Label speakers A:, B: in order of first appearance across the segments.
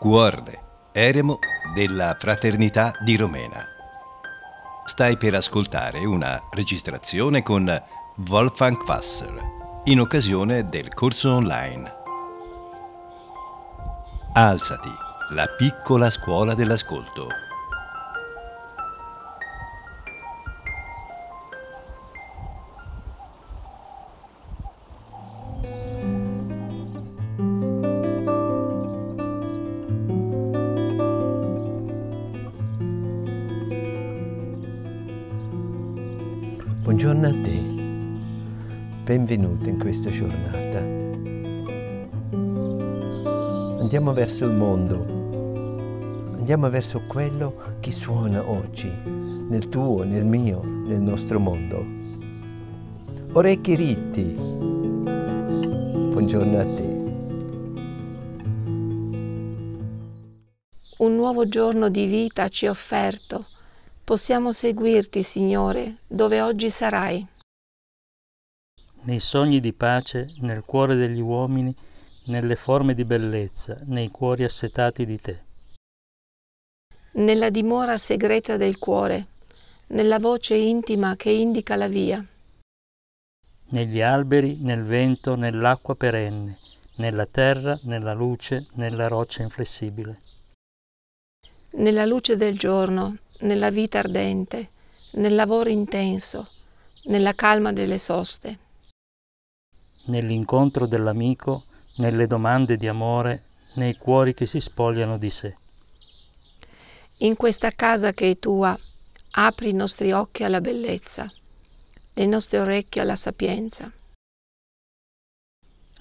A: Cuorde, eremo della Fraternità di Romena. Stai per ascoltare una registrazione con Wolfgang Wasser in occasione del corso online. Alzati, la piccola scuola dell'ascolto.
B: Buongiorno a te, benvenuto in questa giornata. Andiamo verso il mondo, andiamo verso quello che suona oggi, nel tuo, nel mio, nel nostro mondo. Orecchi ritti, buongiorno a te.
C: Un nuovo giorno di vita ci è offerto Possiamo seguirti, Signore, dove oggi sarai.
D: Nei sogni di pace, nel cuore degli uomini, nelle forme di bellezza, nei cuori assetati di te.
C: Nella dimora segreta del cuore, nella voce intima che indica la via.
D: Negli alberi, nel vento, nell'acqua perenne, nella terra, nella luce, nella roccia inflessibile.
C: Nella luce del giorno, nella vita ardente, nel lavoro intenso, nella calma delle soste.
D: Nell'incontro dell'amico, nelle domande di amore, nei cuori che si spogliano di sé.
C: In questa casa che è tua, apri i nostri occhi alla bellezza, le nostre orecchie alla sapienza.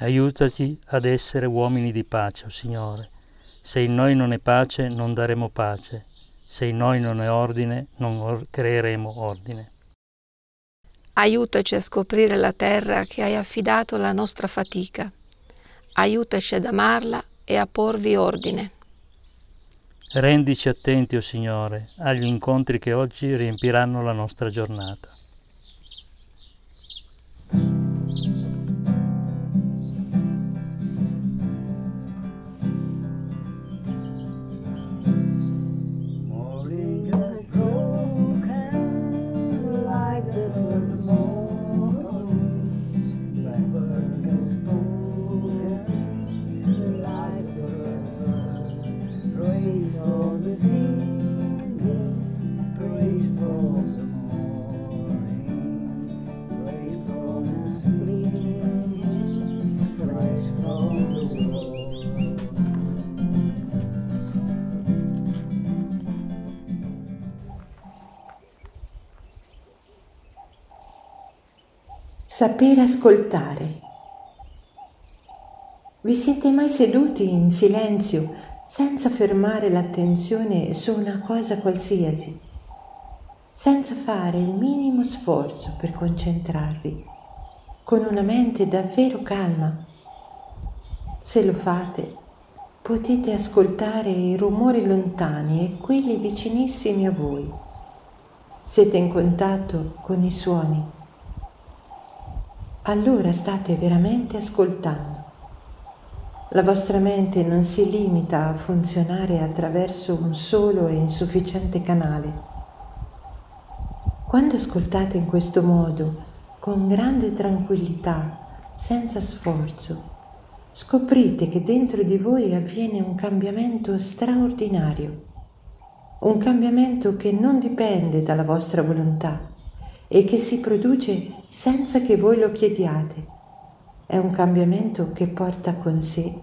D: Aiutaci ad essere uomini di pace, o oh Signore. Se in noi non è pace, non daremo pace se in noi non è ordine, non creeremo ordine.
C: Aiutaci a scoprire la terra che hai affidato alla nostra fatica. Aiutaci ad amarla e a porvi ordine.
D: Rendici attenti, o oh Signore, agli incontri che oggi riempiranno la nostra giornata.
E: Sapere ascoltare. Vi siete mai seduti in silenzio senza fermare l'attenzione su una cosa qualsiasi, senza fare il minimo sforzo per concentrarvi, con una mente davvero calma? Se lo fate, potete ascoltare i rumori lontani e quelli vicinissimi a voi. Siete in contatto con i suoni allora state veramente ascoltando. La vostra mente non si limita a funzionare attraverso un solo e insufficiente canale. Quando ascoltate in questo modo, con grande tranquillità, senza sforzo, scoprite che dentro di voi avviene un cambiamento straordinario, un cambiamento che non dipende dalla vostra volontà e che si produce senza che voi lo chiediate. È un cambiamento che porta con sé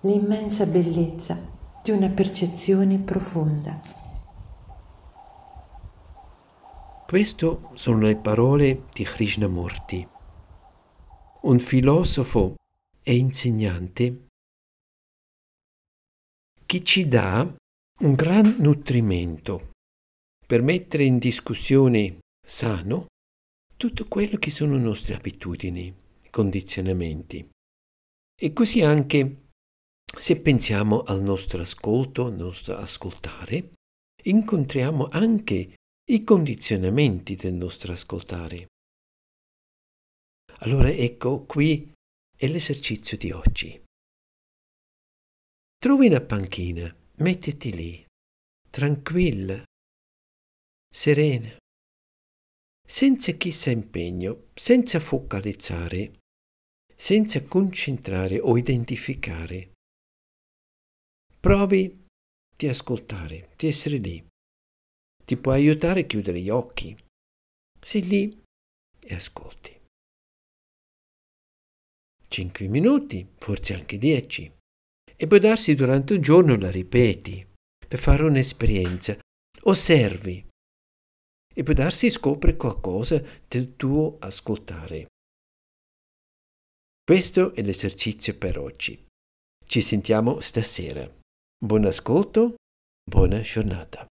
E: l'immensa bellezza di una percezione profonda.
B: Queste sono le parole di Krishnamurti, un filosofo e insegnante che ci dà un gran nutrimento per mettere in discussione sano tutto quello che sono nostre abitudini, condizionamenti. E così anche se pensiamo al nostro ascolto, al nostro ascoltare, incontriamo anche i condizionamenti del nostro ascoltare. Allora ecco qui è l'esercizio di oggi. Trovi una panchina, mettiti lì, tranquilla, serena, senza chissà impegno, senza focalizzare, senza concentrare o identificare. Provi di ascoltare, di essere lì. Ti può aiutare a chiudere gli occhi. Sei lì e ascolti. Cinque minuti, forse anche dieci. E può darsi durante il giorno la ripeti per fare un'esperienza. Osservi. E può darsi scopri qualcosa del tuo ascoltare. Questo è l'esercizio per oggi. Ci sentiamo stasera. Buon ascolto, buona giornata.